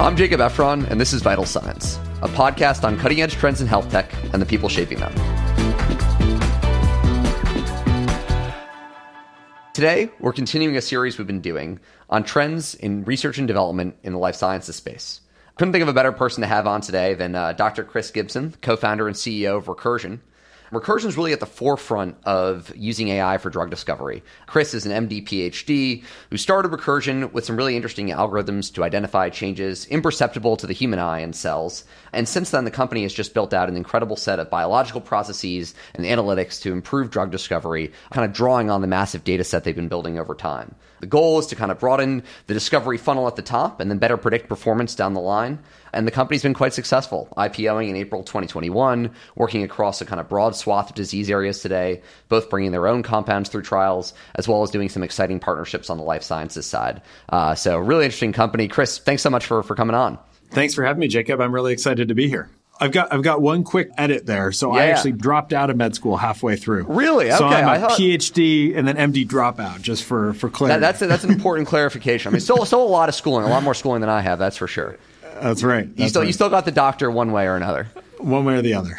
I'm Jacob Efron, and this is Vital Signs, a podcast on cutting edge trends in health tech and the people shaping them. Today, we're continuing a series we've been doing on trends in research and development in the life sciences space. Couldn't think of a better person to have on today than uh, Dr. Chris Gibson, co founder and CEO of Recursion, Recursion is really at the forefront of using AI for drug discovery. Chris is an MD PhD who started Recursion with some really interesting algorithms to identify changes imperceptible to the human eye in cells. And since then, the company has just built out an incredible set of biological processes and analytics to improve drug discovery, kind of drawing on the massive data set they've been building over time. The goal is to kind of broaden the discovery funnel at the top and then better predict performance down the line. And the company's been quite successful, IPOing in April 2021, working across a kind of broad swath of disease areas today, both bringing their own compounds through trials, as well as doing some exciting partnerships on the life sciences side. Uh, so, really interesting company. Chris, thanks so much for, for coming on. Thanks for having me, Jacob. I'm really excited to be here. I've got I've got one quick edit there. So yeah, I actually dropped out of med school halfway through. Really? Okay. So I'm a thought... PhD and then MD dropout, just for for clarity. That, that's a, that's an important clarification. I mean, still still a lot of schooling, a lot more schooling than I have. That's for sure. That's right. That's you still right. you still got the doctor one way or another. One way or the other.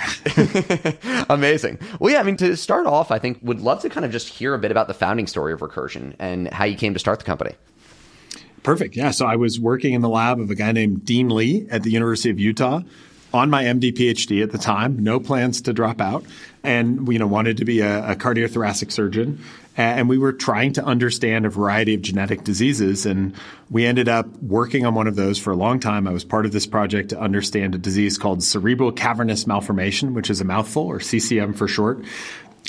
Amazing. Well, yeah. I mean, to start off, I think would love to kind of just hear a bit about the founding story of Recursion and how you came to start the company. Perfect. Yeah. So I was working in the lab of a guy named Dean Li at the University of Utah on my MD PhD at the time, no plans to drop out, and you know wanted to be a, a cardiothoracic surgeon. And we were trying to understand a variety of genetic diseases, and we ended up working on one of those for a long time. I was part of this project to understand a disease called cerebral cavernous malformation, which is a mouthful, or CCM for short.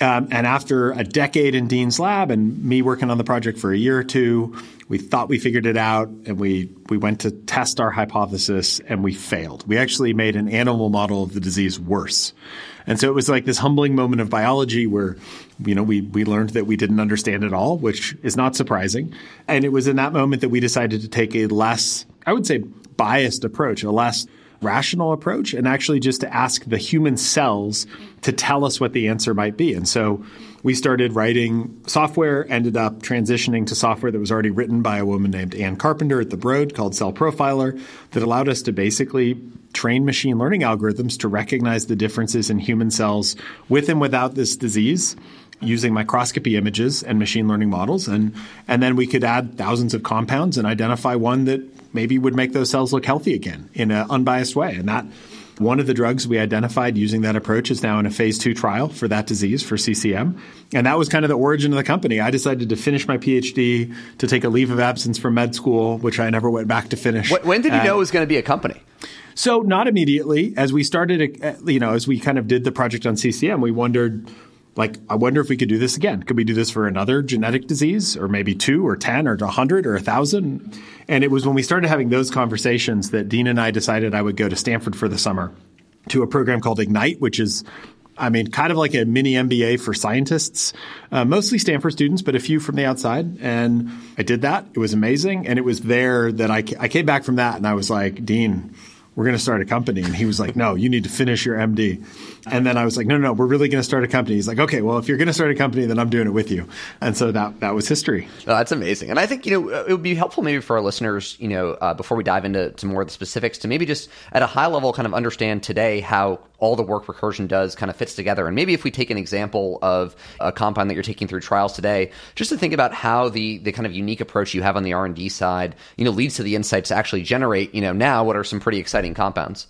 Um, and after a decade in Dean's lab and me working on the project for a year or two, we thought we figured it out and we, we went to test our hypothesis and we failed. We actually made an animal model of the disease worse. And so it was like this humbling moment of biology where, you know, we, we learned that we didn't understand it all, which is not surprising. And it was in that moment that we decided to take a less, I would say, biased approach, a less rational approach and actually just to ask the human cells to tell us what the answer might be. And so we started writing software, ended up transitioning to software that was already written by a woman named Anne Carpenter at the Broad called CellProfiler that allowed us to basically train machine learning algorithms to recognize the differences in human cells with and without this disease using microscopy images and machine learning models and and then we could add thousands of compounds and identify one that maybe would make those cells look healthy again in an unbiased way. And that one of the drugs we identified using that approach is now in a phase two trial for that disease for CCM. And that was kind of the origin of the company. I decided to finish my PhD, to take a leave of absence from med school, which I never went back to finish. When did you uh, know it was going to be a company? So not immediately. As we started, uh, you know, as we kind of did the project on CCM, we wondered like i wonder if we could do this again could we do this for another genetic disease or maybe two or ten or a hundred or a thousand and it was when we started having those conversations that dean and i decided i would go to stanford for the summer to a program called ignite which is I mean, kind of like a mini MBA for scientists, uh, mostly Stanford students, but a few from the outside. And I did that. It was amazing. And it was there that I, I came back from that and I was like, Dean, we're going to start a company. And he was like, no, you need to finish your MD. And then I was like, no, no, no, we're really going to start a company. He's like, okay, well, if you're going to start a company, then I'm doing it with you. And so that, that was history. Oh, that's amazing. And I think, you know, it would be helpful maybe for our listeners, you know, uh, before we dive into to more of the specifics to maybe just at a high level kind of understand today how all the work recursion does kind of fits together. And maybe if we take an example of a compound that you're taking through trials today, just to think about how the, the kind of unique approach you have on the R&D side, you know, leads to the insights to actually generate, you know, now what are some pretty exciting compounds.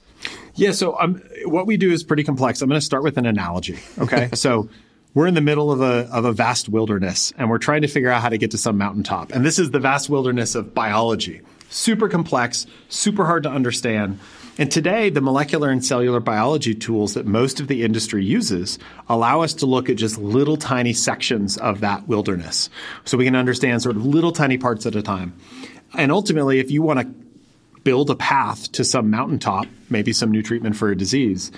Yeah. So um, what we do is pretty complex. I'm going to start with an analogy. Okay. so we're in the middle of a, of a vast wilderness and we're trying to figure out how to get to some mountaintop. And this is the vast wilderness of biology. Super complex, super hard to understand. And today, the molecular and cellular biology tools that most of the industry uses allow us to look at just little tiny sections of that wilderness. So we can understand sort of little tiny parts at a time. And ultimately, if you want to build a path to some mountaintop, maybe some new treatment for a disease,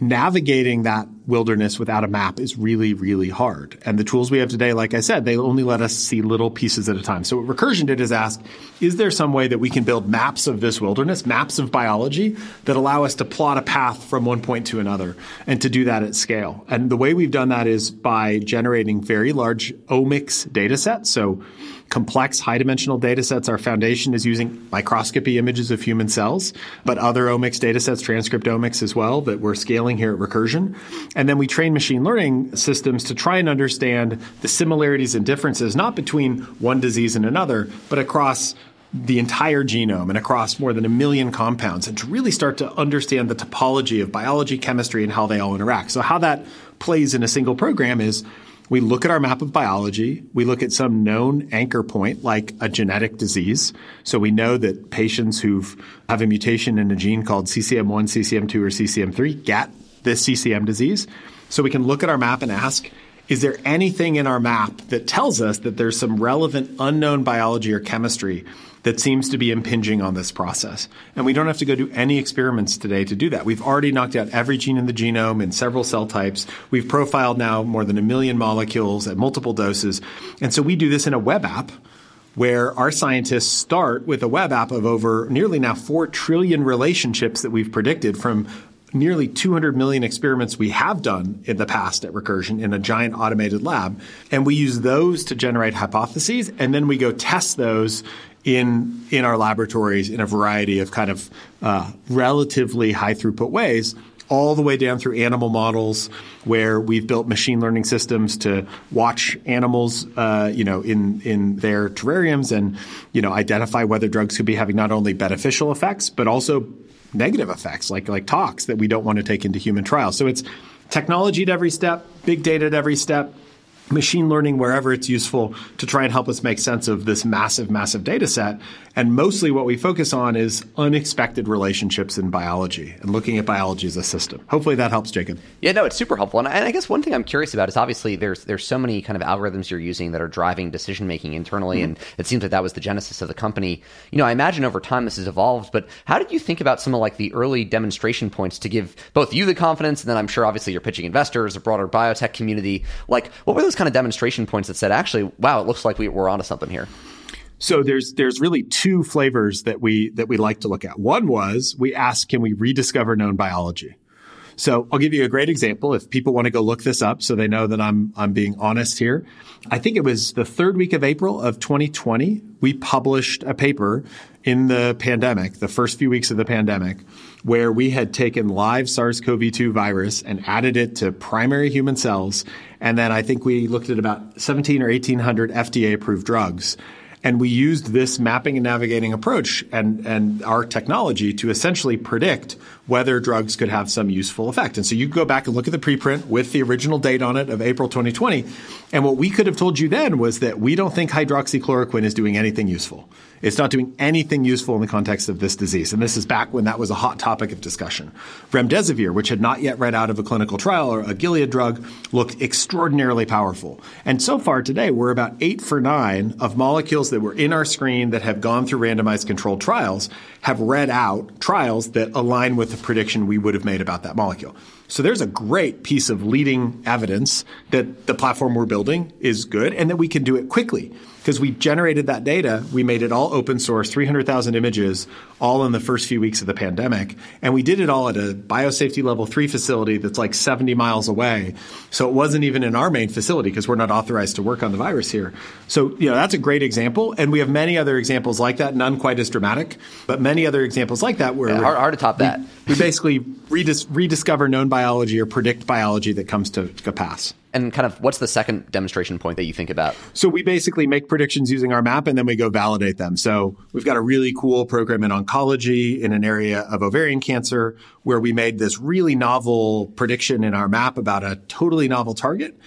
navigating that wilderness without a map is really, really hard. And the tools we have today, like I said, they only let us see little pieces at a time. So what Recursion did is ask, is there some way that we can build maps of this wilderness, maps of biology that allow us to plot a path from one point to another and to do that at scale? And the way we've done that is by generating very large omics data sets. So complex high dimensional data sets. Our foundation is using microscopy images of human cells, but other omics data sets, transcriptomics as well, that we're scaling here at Recursion. And then we train machine learning systems to try and understand the similarities and differences, not between one disease and another, but across the entire genome and across more than a million compounds and to really start to understand the topology of biology, chemistry, and how they all interact. So how that plays in a single program is we look at our map of biology. We look at some known anchor point like a genetic disease. So we know that patients who have a mutation in a gene called CCM1, CCM2, or CCM3 get this CCM disease. So we can look at our map and ask, is there anything in our map that tells us that there's some relevant unknown biology or chemistry that seems to be impinging on this process. And we don't have to go do any experiments today to do that. We've already knocked out every gene in the genome in several cell types. We've profiled now more than a million molecules at multiple doses. And so we do this in a web app where our scientists start with a web app of over nearly now 4 trillion relationships that we've predicted from nearly 200 million experiments we have done in the past at Recursion in a giant automated lab. And we use those to generate hypotheses, and then we go test those in in our laboratories in a variety of kind of uh, relatively high throughput ways all the way down through animal models where we've built machine learning systems to watch animals, uh, you know, in in their terrariums and you know identify whether drugs could be having not only beneficial effects but also negative effects like like tox that we don't want to take into human trials. So it's technology at every step, big data at every step, machine learning wherever it's useful to try and help us make sense of this massive, massive data set. And mostly what we focus on is unexpected relationships in biology and looking at biology as a system. Hopefully that helps, Jacob. Yeah, no, it's super helpful. And I, guess one thing I'm curious about is obviously there's there's so many kind of algorithms you're using that are driving decision making internally, mm-hmm. and it seems like that was the genesis of the company. You know, I imagine over time this has evolved, but how did you think about some of like the early demonstration points to give both you the confidence, and then I'm sure obviously you're pitching investors, a broader biotech community. Like, what were those kind of demonstration points that said, actually, wow, it looks like we, we're onto something here? So there's there's really two flavors that we that we like to look at. One was we asked, can we rediscover known biology? So I'll give you a great example if people want to go look this up so they know that I'm I'm being honest here. I think it was the third week of April of 2020, we published a paper in the pandemic, the first few weeks of the pandemic, where we had taken live SARS-CoV-2 virus and added it to primary human cells. And then I think we looked at about 17 or 1800 FDA approved drugs and we used this mapping and navigating approach and, and our technology to essentially predict whether drugs could have some useful effect. And so you go back and look at the preprint with the original date on it of April 2020. And what we could have told you then was that we don't think hydroxychloroquine is doing anything useful. It's not doing anything useful in the context of this disease. And this is back when that was a hot topic of discussion. Remdesivir, which had not yet read out of a clinical trial or a Gilead drug, looked extraordinarily powerful. And so far today, we're about eight for nine of molecules that were in our screen that have gone through randomized controlled trials have read out trials that align with the prediction we would have made about that molecule. So there's a great piece of leading evidence that the platform we're building is good and that we can do it quickly because we generated that data. We made it all open source, 300,000 images, all in the first few weeks of the pandemic. And we did it all at a biosafety level three facility that's like 70 miles away. So it wasn't even in our main facility because we're not authorized to work on the virus here. So, you know, that's a great example. And we have many other examples like that, none quite as dramatic, but many other examples like that where yeah, hard, hard, to top that. We, we basically redis- rediscover known biology or predict biology that comes to, to pass. And kind of what's the second demonstration point that you think about? So we basically make predictions using our map and then we go validate them. So we've got a really cool program in oncology in an area of ovarian cancer where we made this really novel prediction in our map about a totally novel target.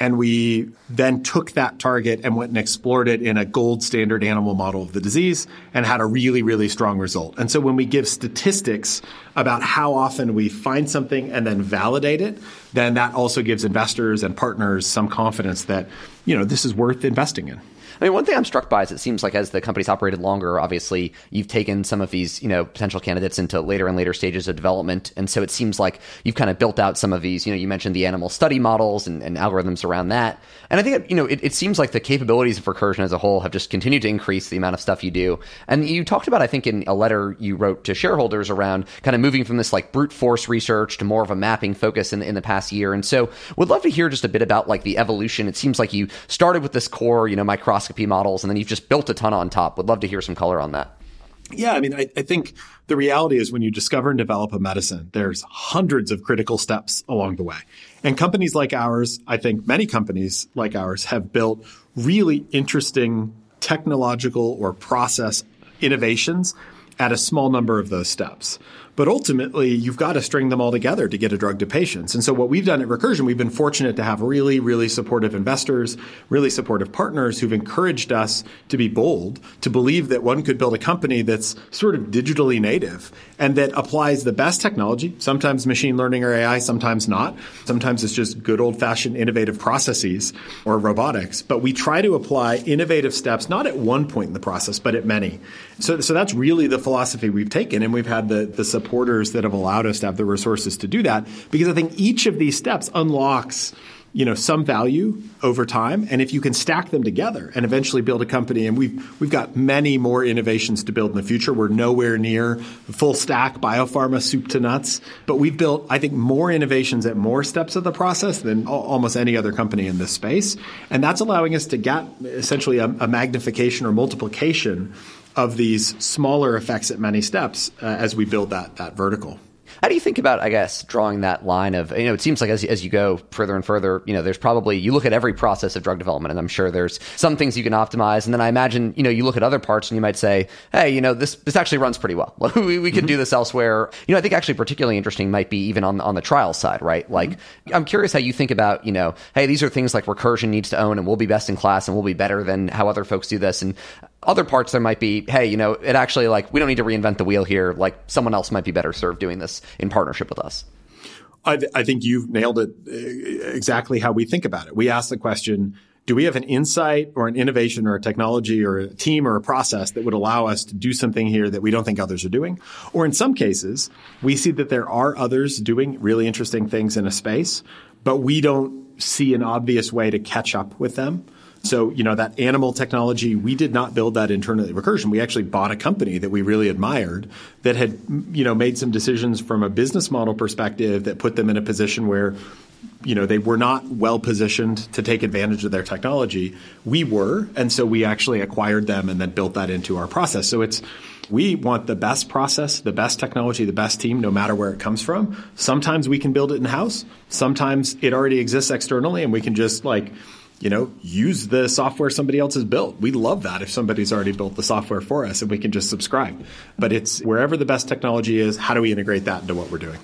And we then took that target and went and explored it in a gold standard animal model of the disease and had a really, really strong result. And so when we give statistics about how often we find something and then validate it, then that also gives investors and partners some confidence that, you know, this is worth investing in. I mean, one thing I'm struck by is it seems like as the company's operated longer, obviously you've taken some of these, you know, potential candidates into later and later stages of development. And so it seems like you've kind of built out some of these, you know, you mentioned the animal study models and, and algorithms around that. And I think, you know, it, it seems like the capabilities of Recursion as a whole have just continued to increase the amount of stuff you do. And you talked about, I think, in a letter you wrote to shareholders around kind of moving from this like brute force research to more of a mapping focus in, in the past year. And so would love to hear just a bit about like the evolution. It seems like you started with this core, you know, microscopy models, and then you've just built a ton on top. Would love to hear some color on that. Yeah, I mean, I, I, think the reality is when you discover and develop a medicine, there's hundreds of critical steps along the way. And companies like ours, I think many companies like ours have built really interesting technological or process innovations at a small number of those steps. But ultimately, you've got to string them all together to get a drug to patients. And so what we've done at Recursion, we've been fortunate to have really, really supportive investors, really supportive partners who've encouraged us to be bold, to believe that one could build a company that's sort of digitally native and that applies the best technology, sometimes machine learning or AI, sometimes not. Sometimes it's just good old fashioned innovative processes or robotics. But we try to apply innovative steps, not at one point in the process, but at many. So, so that's really the philosophy we've taken. And we've had the, the supporters that have allowed us to have the resources to do that because I think each of these steps unlocks you know some value over time and if you can stack them together and eventually build a company and we've we've got many more innovations to build in the future we're nowhere near full stack biopharma soup to nuts but we've built i think more innovations at more steps of the process than almost any other company in this space and that's allowing us to get essentially a, a magnification or multiplication of these smaller effects at many steps uh, as we build that that vertical. How do you think about, I guess, drawing that line of, you know, it seems like as, as you go further and further, you know, there's probably, you look at every process of drug development, and I'm sure there's some things you can optimize. And then I imagine, you know, you look at other parts and you might say, hey, you know, this, this actually runs pretty well. we, we could mm-hmm. do this elsewhere. You know, I think actually particularly interesting might be even on, on the trial side, right? Like, mm-hmm. I'm curious how you think about, you know, hey, these are things like Recursion needs to own and we'll be best in class and we'll be better than how other folks do this. And other parts there might be hey you know it actually like we don't need to reinvent the wheel here like someone else might be better served doing this in partnership with us I, th- I think you've nailed it uh, exactly how we think about it we ask the question do we have an insight or an innovation or a technology or a team or a process that would allow us to do something here that we don't think others are doing? Or in some cases, we see that there are others doing really interesting things in a space, but we don't see an obvious way to catch up with them. So, you know, that animal technology, we did not build that internally Recursion. We actually bought a company that we really admired that had, you know, made some decisions from a business model perspective that put them in a position where you know they were not well positioned to take advantage of their technology. We were and so we actually acquired them and then built that into our process. So it's we want the best process the best technology the best team no matter where it comes from. Sometimes we can build it in house sometimes it already exists externally and we can just like you know, use the software somebody else has built. We love that if somebody's already built the software for us and we can just subscribe. But it's wherever the best technology is, how do we integrate that into what we're doing?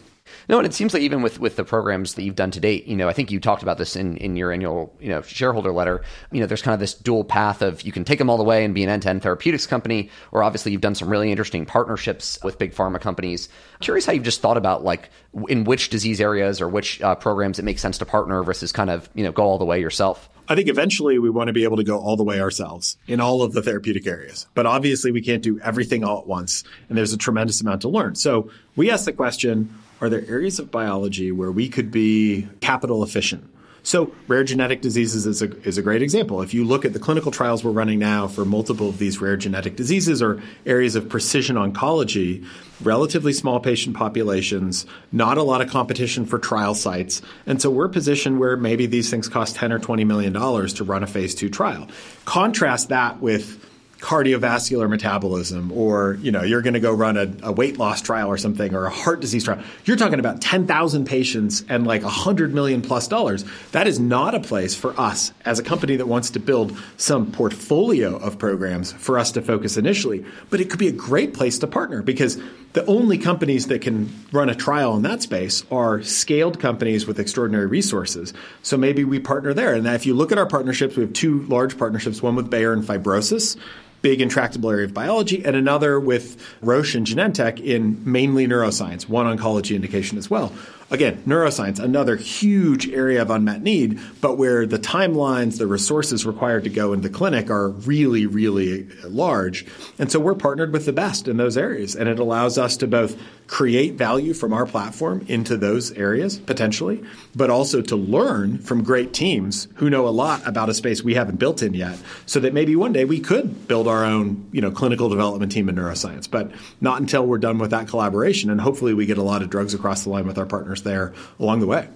No, and it seems like even with, with the programs that you've done to date, you know, I think you talked about this in, in your annual, you know, shareholder letter. You know, there's kind of this dual path of you can take them all the way and be an end-to-end therapeutics company, or obviously you've done some really interesting partnerships with big pharma companies. curious how you've just thought about like in which disease areas or which uh, programs it makes sense to partner versus kind of, you know, go all the way yourself. I think eventually we want to be able to go all the way ourselves in all of the therapeutic areas. But obviously we can't do everything all at once. And there's a tremendous amount to learn. So we ask the question, are there areas of biology where we could be capital efficient? So rare genetic diseases is a, is a great example. If you look at the clinical trials we're running now for multiple of these rare genetic diseases or areas of precision oncology, relatively small patient populations, not a lot of competition for trial sites. And so we're positioned where maybe these things cost 10 or 20 million dollars to run a phase 2 trial. Contrast that with cardiovascular metabolism or you know you're going to go run a, a, weight loss trial or something or a heart disease trial. You're talking about 10,000 patients and like 100 million plus dollars. That is not a place for us as a company that wants to build some portfolio of programs for us to focus initially. But it could be a great place to partner because the only companies that can run a trial in that space are scaled companies with extraordinary resources. So maybe we partner there. And if you look at our partnerships we have two large partnerships one with Bayer and fibrosis big intractable area of biology, and another with Roche and Genentech in mainly neuroscience, one oncology indication as well. Again, neuroscience, another huge area of unmet need, but where the timelines, the resources required to go into the clinic are really, really large. And so we're partnered with the best in those areas. And it allows us to both create value from our platform into those areas potentially, but also to learn from great teams who know a lot about a space we haven't built in yet, so that maybe one day we could build our own, you know, clinical development team in neuroscience, but not until we're done with that collaboration. And hopefully we get a lot of drugs across the line with our partners there along the way.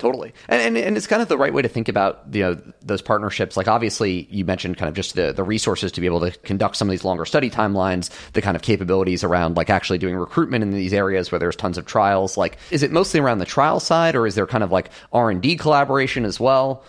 Totally. And, and and it's kind of the right way to think about you know those partnerships. Like obviously you mentioned kind of just the the resources to be able to conduct some of these longer study timelines the kind of capabilities around like actually doing recruitment in these areas where there's tons of trials. Like is it mostly around the trial side or is there kind of like r&d collaboration as well?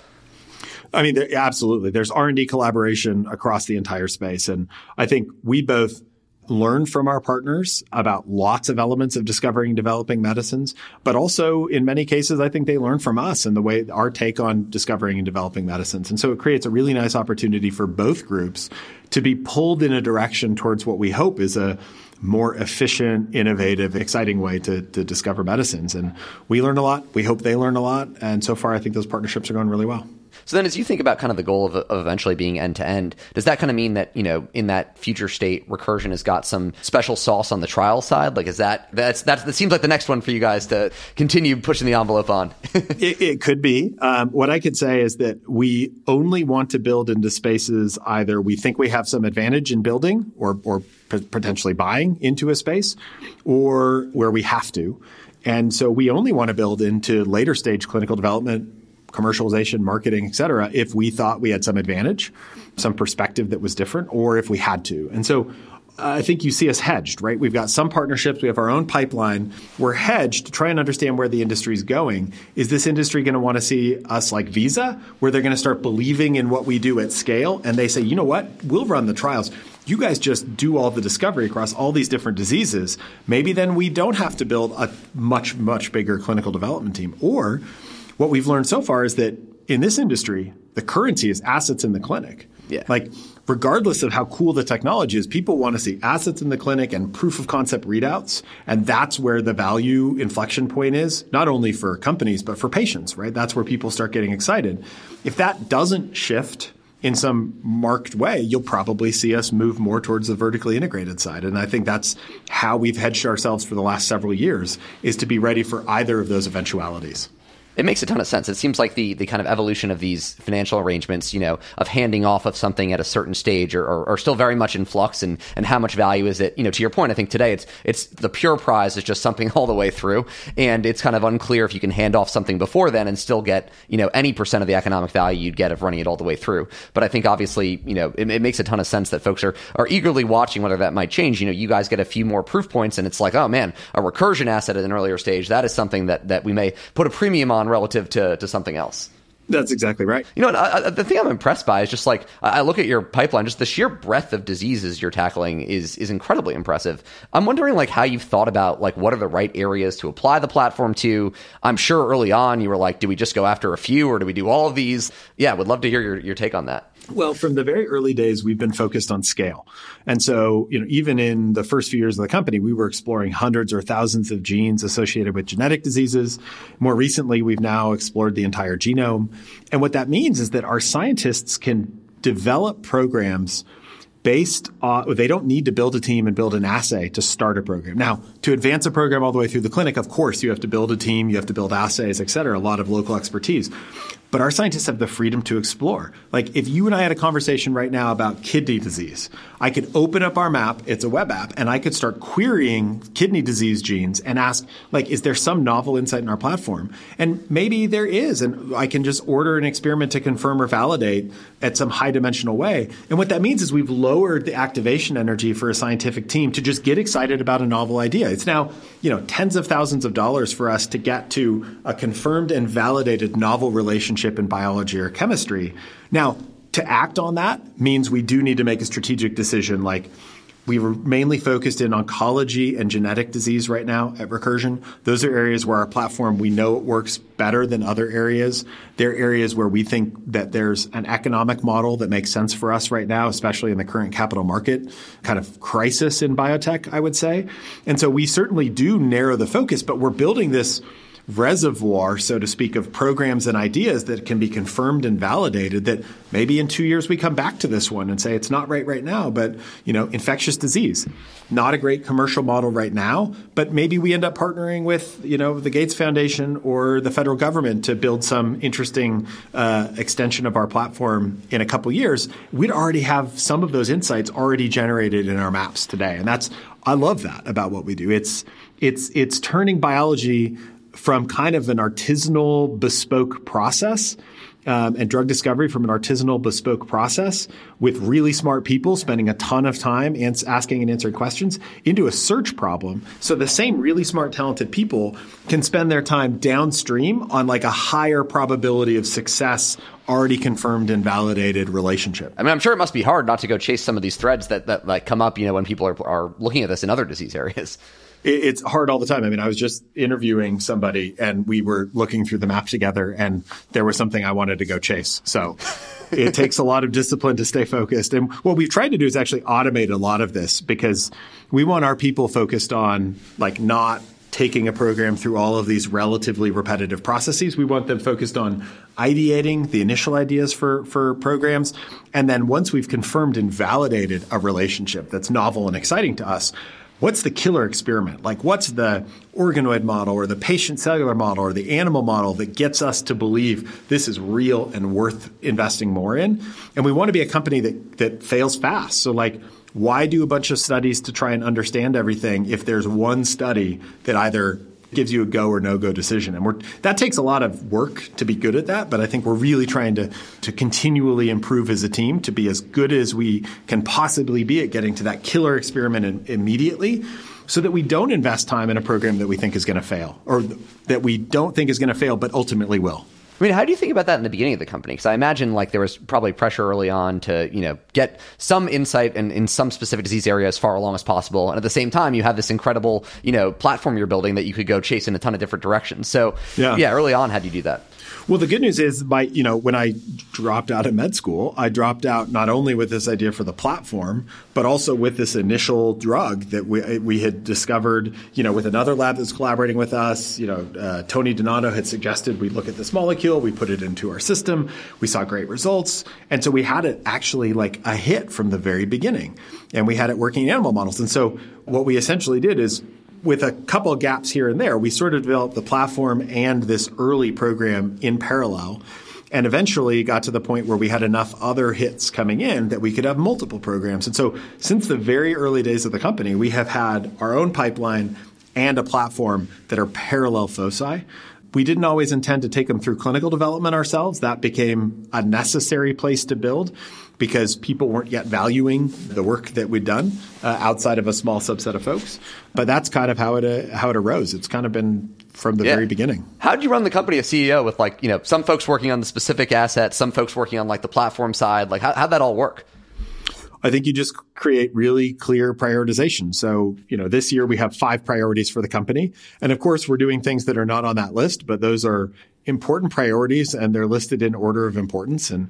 I mean, absolutely. There's R&D collaboration across the entire space. And I think we both learn from our partners about lots of elements of discovering and developing medicines, but also in many cases, I think they learn from us and the way our take on discovering and developing medicines. And so it creates a really nice opportunity for both groups to be pulled in a direction towards what we hope is a more efficient, innovative, exciting way to, to discover medicines. And we learn a lot. We hope they learn a lot. And so far, I think those partnerships are going really well. So then, as you think about kind of the goal of, of eventually being end to end, does that kind of mean that you know in that future state, Recursion has got some special sauce on the trial side? Like, is that that's that's that seems like the next one for you guys to continue pushing the envelope on? it, it, could be. Um, what I could say is that we only want to build into spaces either we think we have some advantage in building or or potentially buying into a space, or where we have to. And so we only want to build into later stage clinical development commercialization, marketing, et cetera, if we thought we had some advantage, some perspective that was different, or if we had to. And so uh, I think you see us hedged, right? We've got some partnerships. We have our own pipeline. We're hedged to try and understand where the industry is going. Is this industry going to want to see us like Visa, where they're going to start believing in what we do at scale? And they say, you know what? We'll run the trials. You guys just do all the discovery across all these different diseases. Maybe then we don't have to build a much, much bigger clinical development team. Or what we've learned so far is that in this industry, the currency is assets in the clinic. Yeah. Like, regardless of how cool the technology is, people want to see assets in the clinic and proof of concept readouts. And that's where the value inflection point is, not only for companies, but for patients, right? That's where people start getting excited. If that doesn't shift in some marked way, you'll probably see us move more towards the vertically integrated side. And I think that's how we've hedged ourselves for the last several years is to be ready for either of those eventualities. It makes a ton of sense. It seems like the, the kind of evolution of these financial arrangements, you know, of handing off of something at a certain stage are, are, are, still very much in flux and, and how much value is it? You know, to your point, I think today it's it's the pure prize is just something all the way through. And it's kind of unclear if you can hand off something before then and still get, you know, any percent of the economic value you'd get of running it all the way through. But I think obviously, you know, it, it makes a ton of sense that folks are, are eagerly watching whether that might change. You know, you guys get a few more proof points and it's like, oh man, a recursion asset at an earlier stage, that is something that, that we may put a premium on relative to to something else. That's exactly right. You know, I, I, the thing I'm impressed by is just like I look at your pipeline, just the sheer breadth of diseases you're tackling is is incredibly impressive. I'm wondering like how you've thought about like what are the right areas to apply the platform to. I'm sure early on you were like, do we just go after a few or do we do all of these? Yeah, would love to hear your, your take on that. Well, from the very early days, we've been focused on scale. And so, you know, even in the first few years of the company, we were exploring hundreds or thousands of genes associated with genetic diseases. More recently, we've now explored the entire genome. And what that means is that our scientists can develop programs based on they don't need to build a team and build an assay to start a program. Now, to advance a program all the way through the clinic, of course, you have to build a team, you have to build assays, et cetera, a lot of local expertise. But our scientists have the freedom to explore. Like if you and I had a conversation right now about kidney disease, I could open up our map, it's a web app, and I could start querying kidney disease genes and ask, like, is there some novel insight in our platform? And maybe there is, and I can just order an experiment to confirm or validate at some high dimensional way. And what that means is we've lowered the activation energy for a scientific team to just get excited about a novel idea. It's now, you know, tens of thousands of dollars for us to get to a confirmed and validated novel relationship in biology or chemistry. Now, to act on that means we do need to make a strategic decision like we were mainly focused in oncology and genetic disease right now at Recursion. Those are areas where our platform, we know it works better than other areas. They're areas where we think that there's an economic model that makes sense for us right now, especially in the current capital market kind of crisis in biotech, I would say. And so we certainly do narrow the focus, but we're building this reservoir, so to speak, of programs and ideas that can be confirmed and validated that maybe in two years we come back to this one and say it's not right right now, but you know, infectious disease. Not a great commercial model right now, but maybe we end up partnering with, you know, the Gates Foundation or the federal government to build some interesting uh, extension of our platform in a couple years. We'd already have some of those insights already generated in our maps today. And that's I love that about what we do. It's it's it's turning biology from kind of an artisanal bespoke process um, and drug discovery from an artisanal bespoke process with really smart people spending a ton of time ans- asking and answering questions into a search problem. So the same really smart, talented people can spend their time downstream on like a higher probability of success already confirmed and validated relationship. I mean, I'm sure it must be hard not to go chase some of these threads that, that like come up, you know, when people are, are looking at this in other disease areas it's hard all the time. I mean, I was just interviewing somebody and we were looking through the map together and there was something I wanted to go chase. So it takes a lot of discipline to stay focused. And what we've tried to do is actually automate a lot of this because we want our people focused on like not taking a program through all of these relatively repetitive processes. We want them focused on ideating the initial ideas for, for programs. And then once we've confirmed and validated a relationship that's novel and exciting to us, what's the killer experiment? Like, what's the organoid model or the patient cellular model or the animal model that gets us to believe this is real and worth investing more in? And we want to be a company that, that fails fast. So, like, why do a bunch of studies to try and understand everything if there's one study that either gives you a go or no go decision. And we're, that takes a lot of work to be good at that, but I think we're really trying to, to continually improve as a team to be as good as we can possibly be at getting to that killer experiment in, immediately so that we don't invest time in a program that we think is going to fail or that we don't think is going to fail but ultimately will. I mean, how do you think about that in the beginning of the company? Because I imagine like there was probably pressure early on to you know get some insight in, in some specific disease area as far along as possible, and at the same time you have this incredible you know platform you're building that you could go chase in a ton of different directions. So yeah, yeah early on, how do you do that? Well, the good news is, by you know, when I dropped out of med school, I dropped out not only with this idea for the platform, but also with this initial drug that we we had discovered. You know, with another lab that's collaborating with us. You know, uh, Tony Donato had suggested we look at this molecule, we put it into our system, we saw great results, and so we had it actually like a hit from the very beginning, and we had it working in animal models. And so what we essentially did is with a couple gaps here and there, we sort of developed the platform and this early program in parallel. And eventually got to the point where we had enough other hits coming in that we could have multiple programs. And so, since the very early days of the company, we have had our own pipeline and a platform that are parallel foci. We didn't always intend to take them through clinical development ourselves. That became a necessary place to build because people weren't yet valuing the work that we'd done uh, outside of a small subset of folks. But that's kind of how it uh, how it arose. It's kind of been from the yeah. very beginning. How did you run the company as CEO with like you know some folks working on the specific asset, some folks working on like the platform side? Like how how'd that all work? I think you just create really clear prioritization. So, you know, this year we have five priorities for the company. And of course, we're doing things that are not on that list, but those are important priorities and they're listed in order of importance. And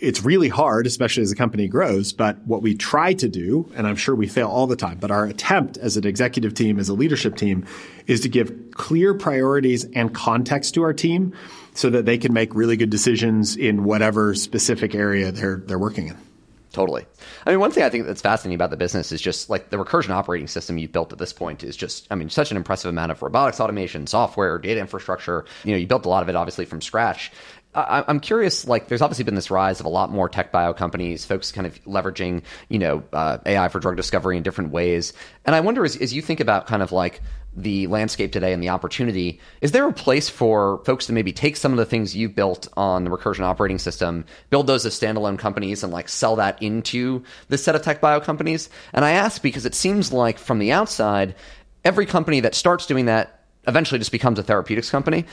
it's really hard, especially as the company grows. But what we try to do, and I'm sure we fail all the time, but our attempt as an executive team, as a leadership team, is to give clear priorities and context to our team so that they can make really good decisions in whatever specific area they're they're working in. Totally. I mean, one thing I think that's fascinating about the business is just like the recursion operating system you've built at this point is just, I mean, such an impressive amount of robotics automation, software, data infrastructure. You know, you built a lot of it obviously from scratch. I, am curious. Like, there's obviously been this rise of a lot more tech bio companies, folks kind of leveraging, you know, uh, AI for drug discovery in different ways. And I wonder, as, as you think about kind of like the landscape today and the opportunity, is there a place for folks to maybe take some of the things you built on the recursion operating system, build those as standalone companies, and like sell that into this set of tech bio companies? And I ask because it seems like from the outside, every company that starts doing that eventually just becomes a therapeutics company.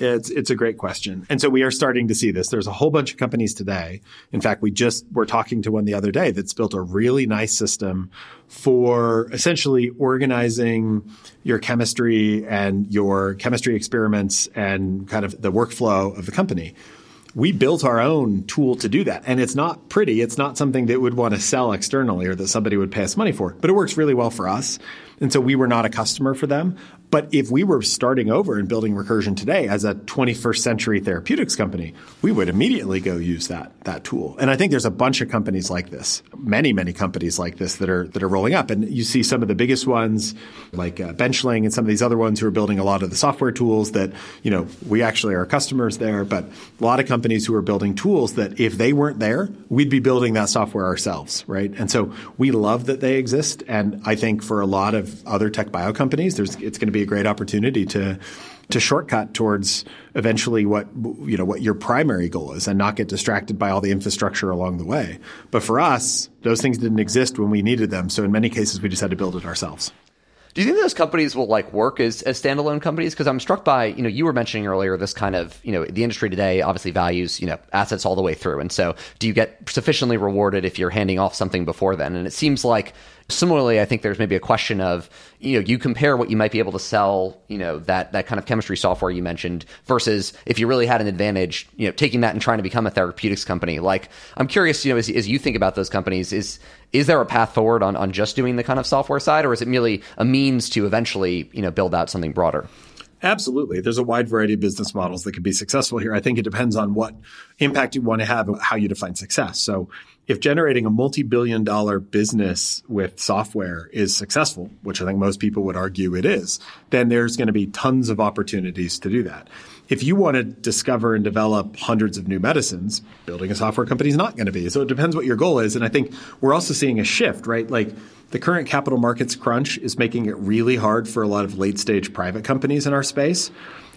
It's it's a great question. And so we are starting to see this. There's a whole bunch of companies today. In fact, we just were talking to one the other day that's built a really nice system for essentially organizing your chemistry and your chemistry experiments and kind of the workflow of the company we built our own tool to do that. And it's not pretty. It's not something that would want to sell externally or that somebody would pay us money for, but it works really well for us. And so we were not a customer for them. But if we were starting over and building Recursion today as a 21st century therapeutics company, we would immediately go use that that tool. And I think there's a bunch of companies like this, many many companies like this that are that are rolling up. And you see some of the biggest ones like uh, Benchling and some of these other ones who are building a lot of the software tools that you know we actually are customers there. But a lot of companies who are building tools that if they weren't there, we'd be building that software ourselves, right? And so we love that they exist. And I think for a lot of other tech bio companies, there's it's going to be a great opportunity to to shortcut towards eventually what you know what your primary goal is and not get distracted by all the infrastructure along the way. But for us, those things didn't exist when we needed them, so in many cases we just had to build it ourselves. Do you think those companies will like work as, as standalone companies? Because I'm struck by, you know, you were mentioning earlier this kind of, you know, the industry today obviously values, you know, assets all the way through. And so do you get sufficiently rewarded if you're handing off something before then? And it seems like Similarly, I think there's maybe a question of, you know, you compare what you might be able to sell, you know, that, that kind of chemistry software you mentioned versus if you really had an advantage, you know, taking that and trying to become a therapeutics company. Like, I'm curious, you know, as, as you think about those companies, is, is there a path forward on, on just doing the kind of software side or is it merely a means to eventually, you know, build out something broader? Absolutely. There's a wide variety of business models that can be successful here. I think it depends on what impact you want to have and how you define success. So if generating a multi-billion dollar business with software is successful, which I think most people would argue it is, then there's going to be tons of opportunities to do that. If you want to discover and develop hundreds of new medicines, building a software company is not going to be. So it depends what your goal is. And I think we're also seeing a shift, right? Like the current capital markets crunch is making it really hard for a lot of late stage private companies in our space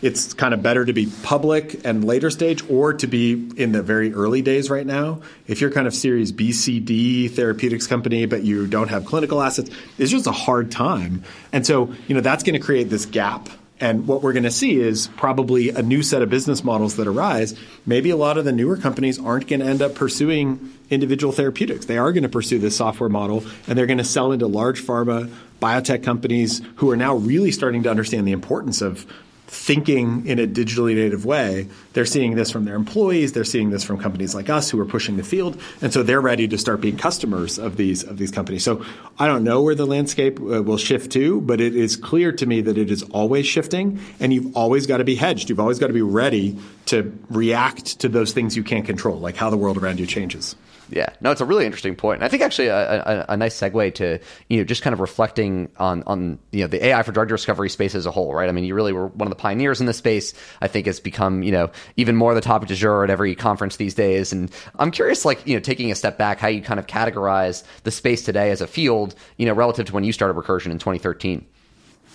it's kind of better to be public and later stage or to be in the very early days right now. If you're kind of series B, C, D therapeutics company, but you don't have clinical assets, it's just a hard time. And so, you know, that's going to create this gap and what we're going to see is probably a new set of business models that arise. Maybe a lot of the newer companies aren't going to end up pursuing individual therapeutics. They are going to pursue this software model and they're going to sell into large pharma, biotech companies who are now really starting to understand the importance of thinking in a digitally native way. They're seeing this from their employees. They're seeing this from companies like us who are pushing the field, and so they're ready to start being customers of these of these companies. So I don't know where the landscape uh, will shift to, but it is clear to me that it is always shifting, and you've always got to be hedged. You've always got to be ready to react to those things you can't control, like how the world around you changes. Yeah, no, it's a really interesting point. And I think actually a, a, a, nice segue to you know just kind of reflecting on on you know the AI for drug discovery space as a whole, right? I mean, you really were one of the pioneers in this space. I think it's become you know even more the topic du jour at every conference these days. And I'm curious, like you know, taking a step back, how you kind of categorize the space today as a field, you know, relative to when you started Recursion in 2013.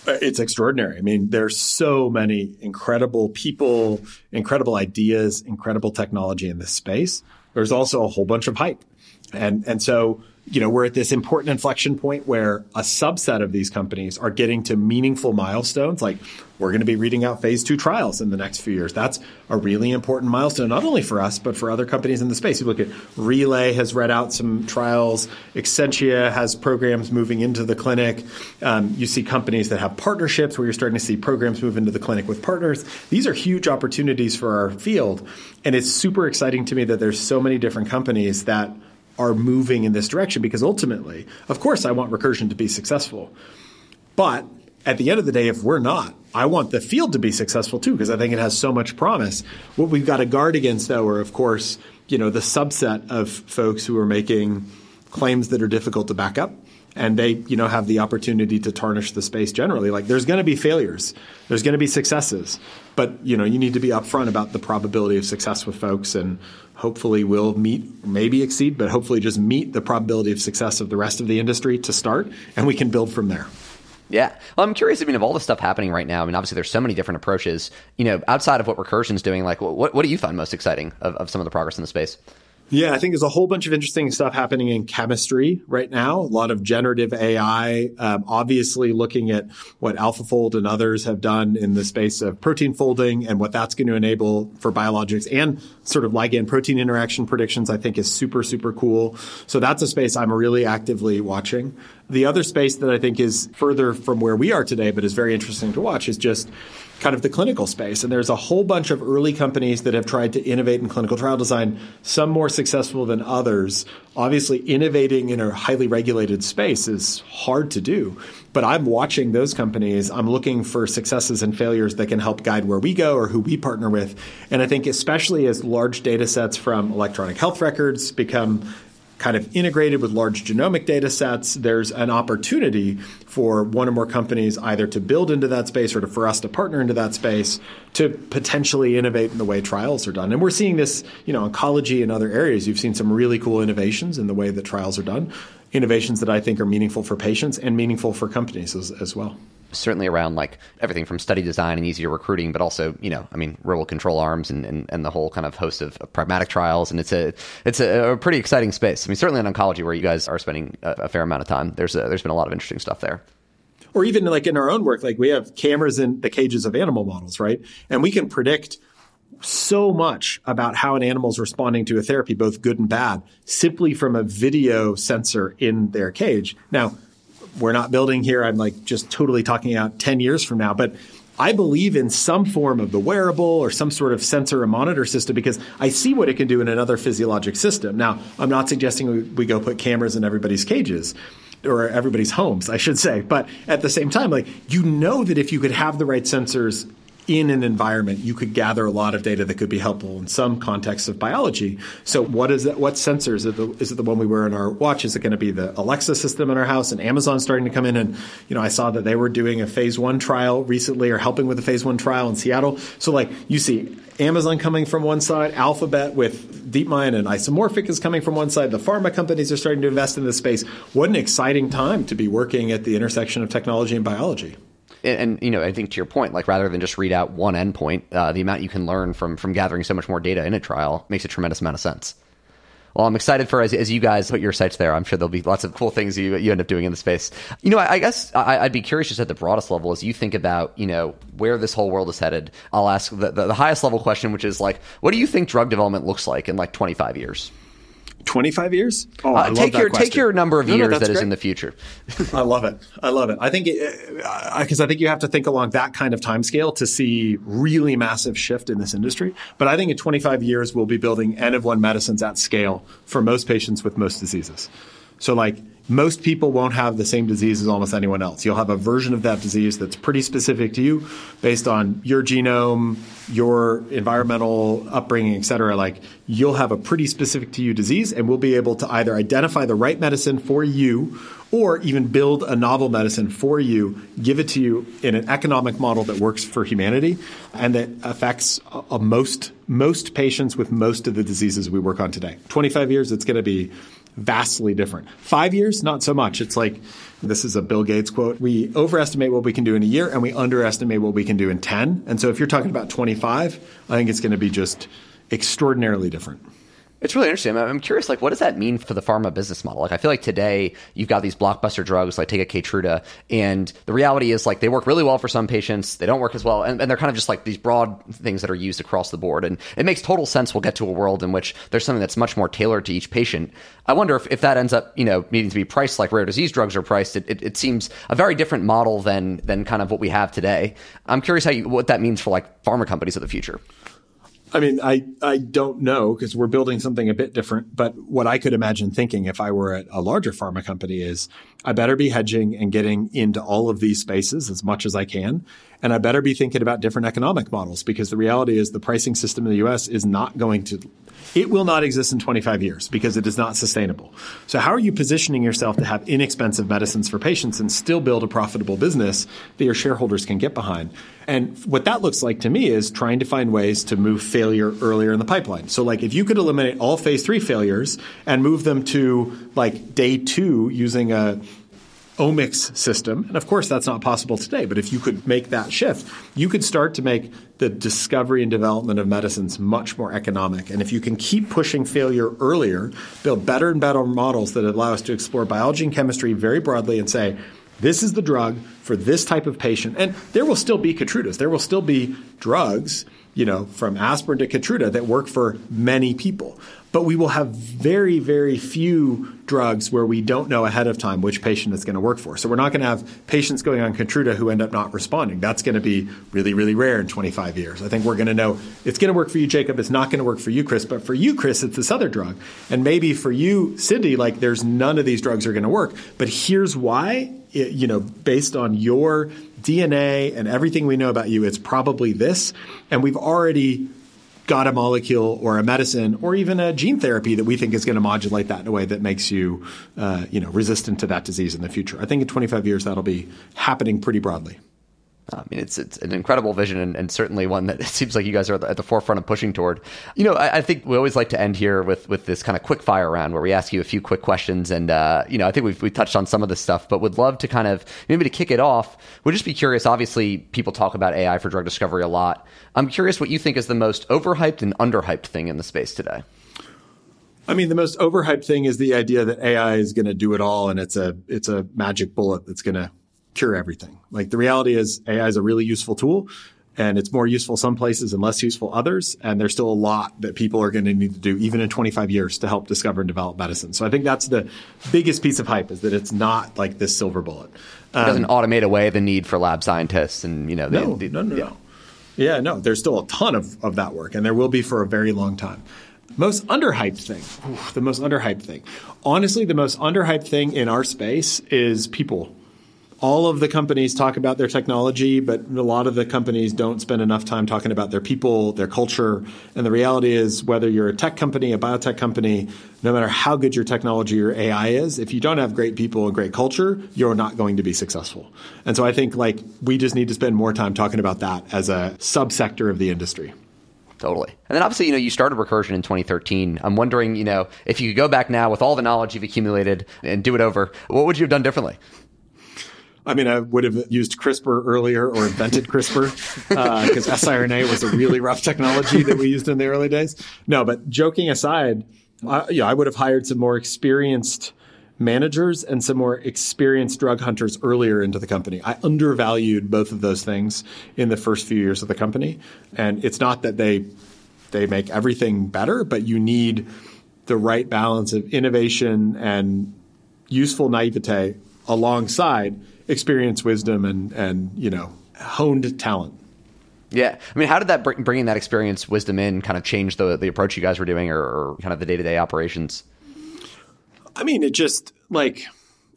Uh, it's extraordinary. I mean, there's so many incredible people, incredible ideas, incredible technology in this space there's also a whole bunch of hype. And, and so, you know, we're at this important inflection point where a subset of these companies are getting to meaningful milestones. Like we're going to be reading out phase two trials in the next few years. That's a really important milestone, not only for us, but for other companies in the space. You look at Relay has read out some trials. Exscientia has programs moving into the clinic. Um, you see companies that have partnerships where you're starting to see programs move into the clinic with partners. These are huge opportunities for our field. And it's super exciting to me that there's so many different companies that – are moving in this direction because ultimately, of course, I want recursion to be successful. But at the end of the day, if we're not, I want the field to be successful too because I think it has so much promise. What we've got to guard against, though, are of course, you know, the subset of folks who are making claims that are difficult to back up and they you know have the opportunity to tarnish the space generally like there's going to be failures there's going to be successes but you know you need to be upfront about the probability of success with folks and hopefully we'll meet maybe exceed but hopefully just meet the probability of success of the rest of the industry to start and we can build from there yeah. Well, I'm curious. I mean, of all the stuff happening right now, I mean, obviously there's so many different approaches. You know, outside of what Recursion's doing, like, what what do you find most exciting of, of some of the progress in the space? Yeah, I think there's a whole bunch of interesting stuff happening in chemistry right now. A lot of generative AI, um, obviously looking at what AlphaFold and others have done in the space of protein folding and what that's going to enable for biologics and sort of ligand protein interaction predictions, I think is super, super cool. So that's a space I'm really actively watching. The other space that I think is further from where we are today, but is very interesting to watch, is just kind of the clinical space. And there's a whole bunch of early companies that have tried to innovate in clinical trial design, some more successful than others. Obviously, innovating in a highly regulated space is hard to do. But I'm watching those companies. I'm looking for successes and failures that can help guide where we go or who we partner with. And I think, especially as large data sets from electronic health records become kind of integrated with large genomic data sets, there's an opportunity for one or more companies either to build into that space or to, for us to partner into that space to potentially innovate in the way trials are done. And we're seeing this, you know, oncology and other areas. You've seen some really cool innovations in the way that trials are done, innovations that I think are meaningful for patients and meaningful for companies as, as well certainly around like everything from study design and easier recruiting, but also, you know, I mean, real control arms and, and, and the whole kind of host of, of, pragmatic trials. And it's a, it's a, a, pretty exciting space. I mean, certainly in oncology where you guys are spending a, a fair amount of time, there's a, there's been a lot of interesting stuff there. Or even like in our own work, like we have cameras in the cages of animal models, right? And we can predict so much about how an animal is responding to a therapy, both good and bad, simply from a video sensor in their cage. Now, we're not building here. I'm like just totally talking out 10 years from now. But I believe in some form of the wearable or some sort of sensor or monitor system because I see what it can do in another physiologic system. Now, I'm not suggesting we go put cameras in everybody's cages or everybody's homes, I should say. But at the same time, like you know that if you could have the right sensors in an environment, you could gather a lot of data that could be helpful in some contexts of biology. So, what is that? What sensors is it? The, is it the one we wear in our watch? Is it going to be the Alexa system in our house? And Amazon starting to come in, and you know, I saw that they were doing a phase one trial recently, or helping with a phase one trial in Seattle. So, like, you see Amazon coming from one side, Alphabet with DeepMind and Isomorphic is coming from one side. The pharma companies are starting to invest in this space. What an exciting time to be working at the intersection of technology and biology and, you know, I think to your point, like rather than just read out one endpoint, uh, the amount you can learn from from gathering so much more data in a trial makes a tremendous amount of sense. Well, I'm excited for as, as you guys put your sites there. I'm sure there'll be lots of cool things you, you end up doing in the space. You know, I, I guess I, would be curious just at the broadest level as you think about, you know, where this whole world is headed. I'll ask the, the, the highest level question, which is like, what do you think drug development looks like in like 25 years? 25 years? Oh, uh, take your take your number of no, years no, that great. is in the future. I love it. I love it. I think because I think you have to think along that kind of time scale to see really massive shift in this industry. But I think in 25 years we'll be building N of one medicines at scale for most patients with most diseases. So like most people won't have the same disease as almost anyone else. You'll have a version of that disease that's pretty specific to you based on your genome, your environmental upbringing, et cetera. Like you'll have a pretty specific to you disease and we'll be able to either identify the right medicine for you or even build a novel medicine for you, give it to you in an economic model that works for humanity and that affects a, most most patients with most of the diseases we work on today. 25 years, it's going to be vastly different. Five years, not so much. It's like this is a Bill Gates quote. We overestimate what we can do in a year and we underestimate what we can do in 10. And so if you're talking about 25, I think it's going to be just extraordinarily different. It's really interesting. I'm curious, like, what does that mean for the pharma business model? Like, I feel like today you've got these blockbuster drugs, like take a Keytruda, and the reality is, like, they work really well for some patients, they don't work as well, and, and, they're kind of just like these broad things that are used across the board. And it makes total sense. We'll get to a world in which there's something that's much more tailored to each patient. I wonder if, if that ends up, you know, needing to be priced like rare disease drugs are priced. It, it, it seems a very different model than than kind of what we have today. I'm curious how you, what that means for like pharma companies of the future. I mean, I, I don't know because we're building something a bit different. But what I could imagine thinking if I were at a larger pharma company is I better be hedging and getting into all of these spaces as much as I can. And I better be thinking about different economic models because the reality is the pricing system in the US is not going to it will not exist in 25 years because it is not sustainable. So, how are you positioning yourself to have inexpensive medicines for patients and still build a profitable business that your shareholders can get behind? And what that looks like to me is trying to find ways to move failure earlier in the pipeline. So, like, if you could eliminate all phase three failures and move them to like day two using a omics system. And of course, that's not possible today, but if you could make that shift, you could start to make the discovery and development of medicines much more economic. And if you can keep pushing failure earlier, build better and better models that allow us to explore biology and chemistry very broadly and say, this is the drug for this type of patient. And there will still be Keytrudas. There will still be drugs you know, from aspirin to Keytruda that work for many people. But we will have very, very few drugs where we don't know ahead of time which patient it's going to work for. So we're not going to have patients going on Keytruda who end up not responding. That's going to be really, really rare in 25 years. I think we're going to know it's going to work for you, Jacob. It's not going to work for you, Chris. But for you, Chris, it's this other drug. And maybe for you, Cindy, like there's none of these drugs are going to work. But here's why. It, you know, based on your DNA and everything we know about you, it's probably this. And we've already got a molecule or a medicine or even a gene therapy that we think is going to modulate that in a way that makes you, uh, you know, resistant to that disease in the future. I think in 25 years that'll be happening pretty broadly. I mean, it's it's an incredible vision and, and, certainly one that it seems like you guys are at the forefront of pushing toward. You know, I, I, think we always like to end here with with this kind of quick fire round where we ask you a few quick questions, and uh, you know, I think we've we touched on some of this stuff, but would love to kind of maybe to kick it off. We'd just be curious. Obviously, people talk about AI for drug discovery a lot. I'm curious what you think is the most overhyped and underhyped thing in the space today. I mean, the most overhyped thing is the idea that AI is going to do it all, and it's a it's a magic bullet that's going to cure everything. Like the reality is AI is a really useful tool and it's more useful some places and less useful others. And there's still a lot that people are going to need to do even in 25 years to help discover and develop medicine. So I think that's the biggest piece of hype is that it's not like this silver bullet. Um, it doesn't um, automate away the need for lab scientists and, you know, no, no, no, yeah. no. Yeah, no, there's still a ton of, of that work and there will be for a very long time. Most underhyped thing. Ooh, the most underhyped thing. Honestly, the most underhyped thing in our space is people all of the companies talk about their technology, but a lot of the companies don't spend enough time talking about their people, their culture. And the reality is, whether you're a tech company, a biotech company, no matter how good your technology or AI is, if you don't have great people and great culture, you're not going to be successful. And so I think like we just need to spend more time talking about that as a subsector of the industry. Totally. And then obviously, you know, you started Recursion in 2013. I'm wondering, you know, if you could go back now with all the knowledge you've accumulated and do it over, what would you have done differently? I mean, I would have used CRISPR earlier or invented CRISPR because uh, siRNA was a really rough technology that we used in the early days. No, but joking aside, I, yeah, I would have hired some more experienced managers and some more experienced drug hunters earlier into the company. I undervalued both of those things in the first few years of the company, and it's not that they they make everything better, but you need the right balance of innovation and useful naivete alongside experience, wisdom, and and you know honed talent. Yeah, I mean, how did that bring, bringing that experience, wisdom in, kind of change the the approach you guys were doing, or, or kind of the day to day operations? I mean, it just like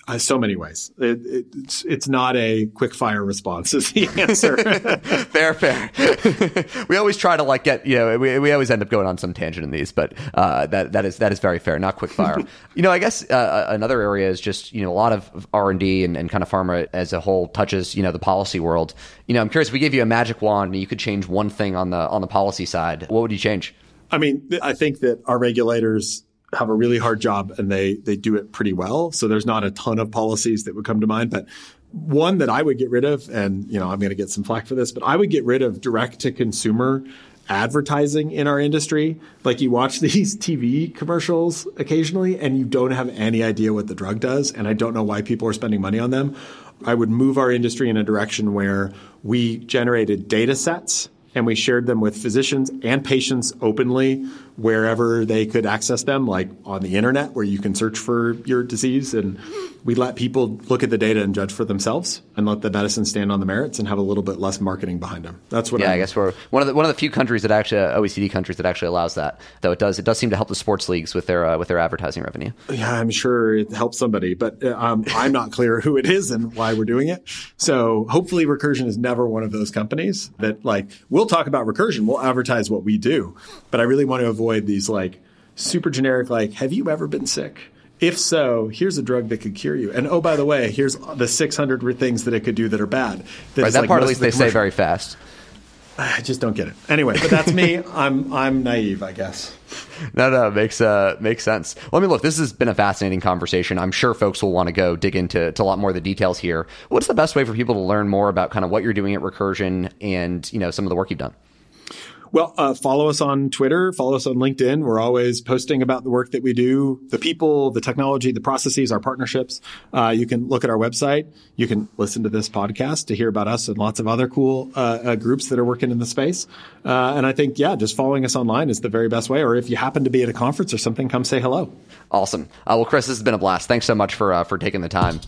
uh, so many ways. It, it, it's it's not a quick fire response is the answer. fair, fair. we always try to like get you know we, we always end up going on some tangent in these, but uh, that that is that is very fair, not quick fire. you know, I guess uh, uh, another area is just you know a lot of R and D and kind of pharma as a whole touches you know the policy world. You know, I'm curious. If we gave you a magic wand and you could change one thing on the on the policy side. What would you change? I mean, I think that our regulators have a really hard job and they they do it pretty well. So there's not a ton of policies that would come to mind, but one that I would get rid of, and you know I'm going to get some flack for this, but I would get rid of direct to consumer advertising in our industry. Like you watch these TV commercials occasionally and you don't have any idea what the drug does, and I don't know why people are spending money on them. I would move our industry in a direction where we generated data sets and we shared them with physicians and patients openly wherever they could access them, like on the internet where you can search for your disease. And we let people look at the data and judge for themselves and let the medicine stand on the merits and have a little bit less marketing behind them. That's what Yeah, I'm, i guess we're one of the one of the few countries that actually uh, OECD countries that actually allows that. Though it does it does seem to help the sports leagues with their uh, with their advertising revenue. Yeah, I'm sure it helps somebody, but uh, um, I'm not clear who it is and why we're doing it. So hopefully Recursion is never one of those companies that like we'll talk about Recursion, we'll advertise what we do, but I really want to avoid avoid these like super generic like have you ever been sick if so here's a drug that could cure you and oh by the way here's the 600 things that it could do that are bad that, right, that like part at least the they say very fast I just don't get it. Anyway, but that's me. I'm I'm naive, I guess. No, no, makes uh makes sense. Well, I mean, look, this has been a fascinating conversation. I'm sure folks will want to go dig into to a lot more of the details here. What's the best way for people to learn more about kind of what you're doing at Recursion and you know some of the work you've done? Well, uh, follow us on Twitter, follow us on LinkedIn. We're always posting about the work that we do, the people, the technology, the processes, our partnerships. Uh, you can look at our website. You can listen to this podcast to hear about us and lots of other cool uh, uh groups that are working in the space. Uh, and I think, yeah, just following us online is the very best way. Or if you happen to be at a conference or something, come say hello. Awesome. Uh, well, Chris, this has been a blast. Thanks so much for for taking the time.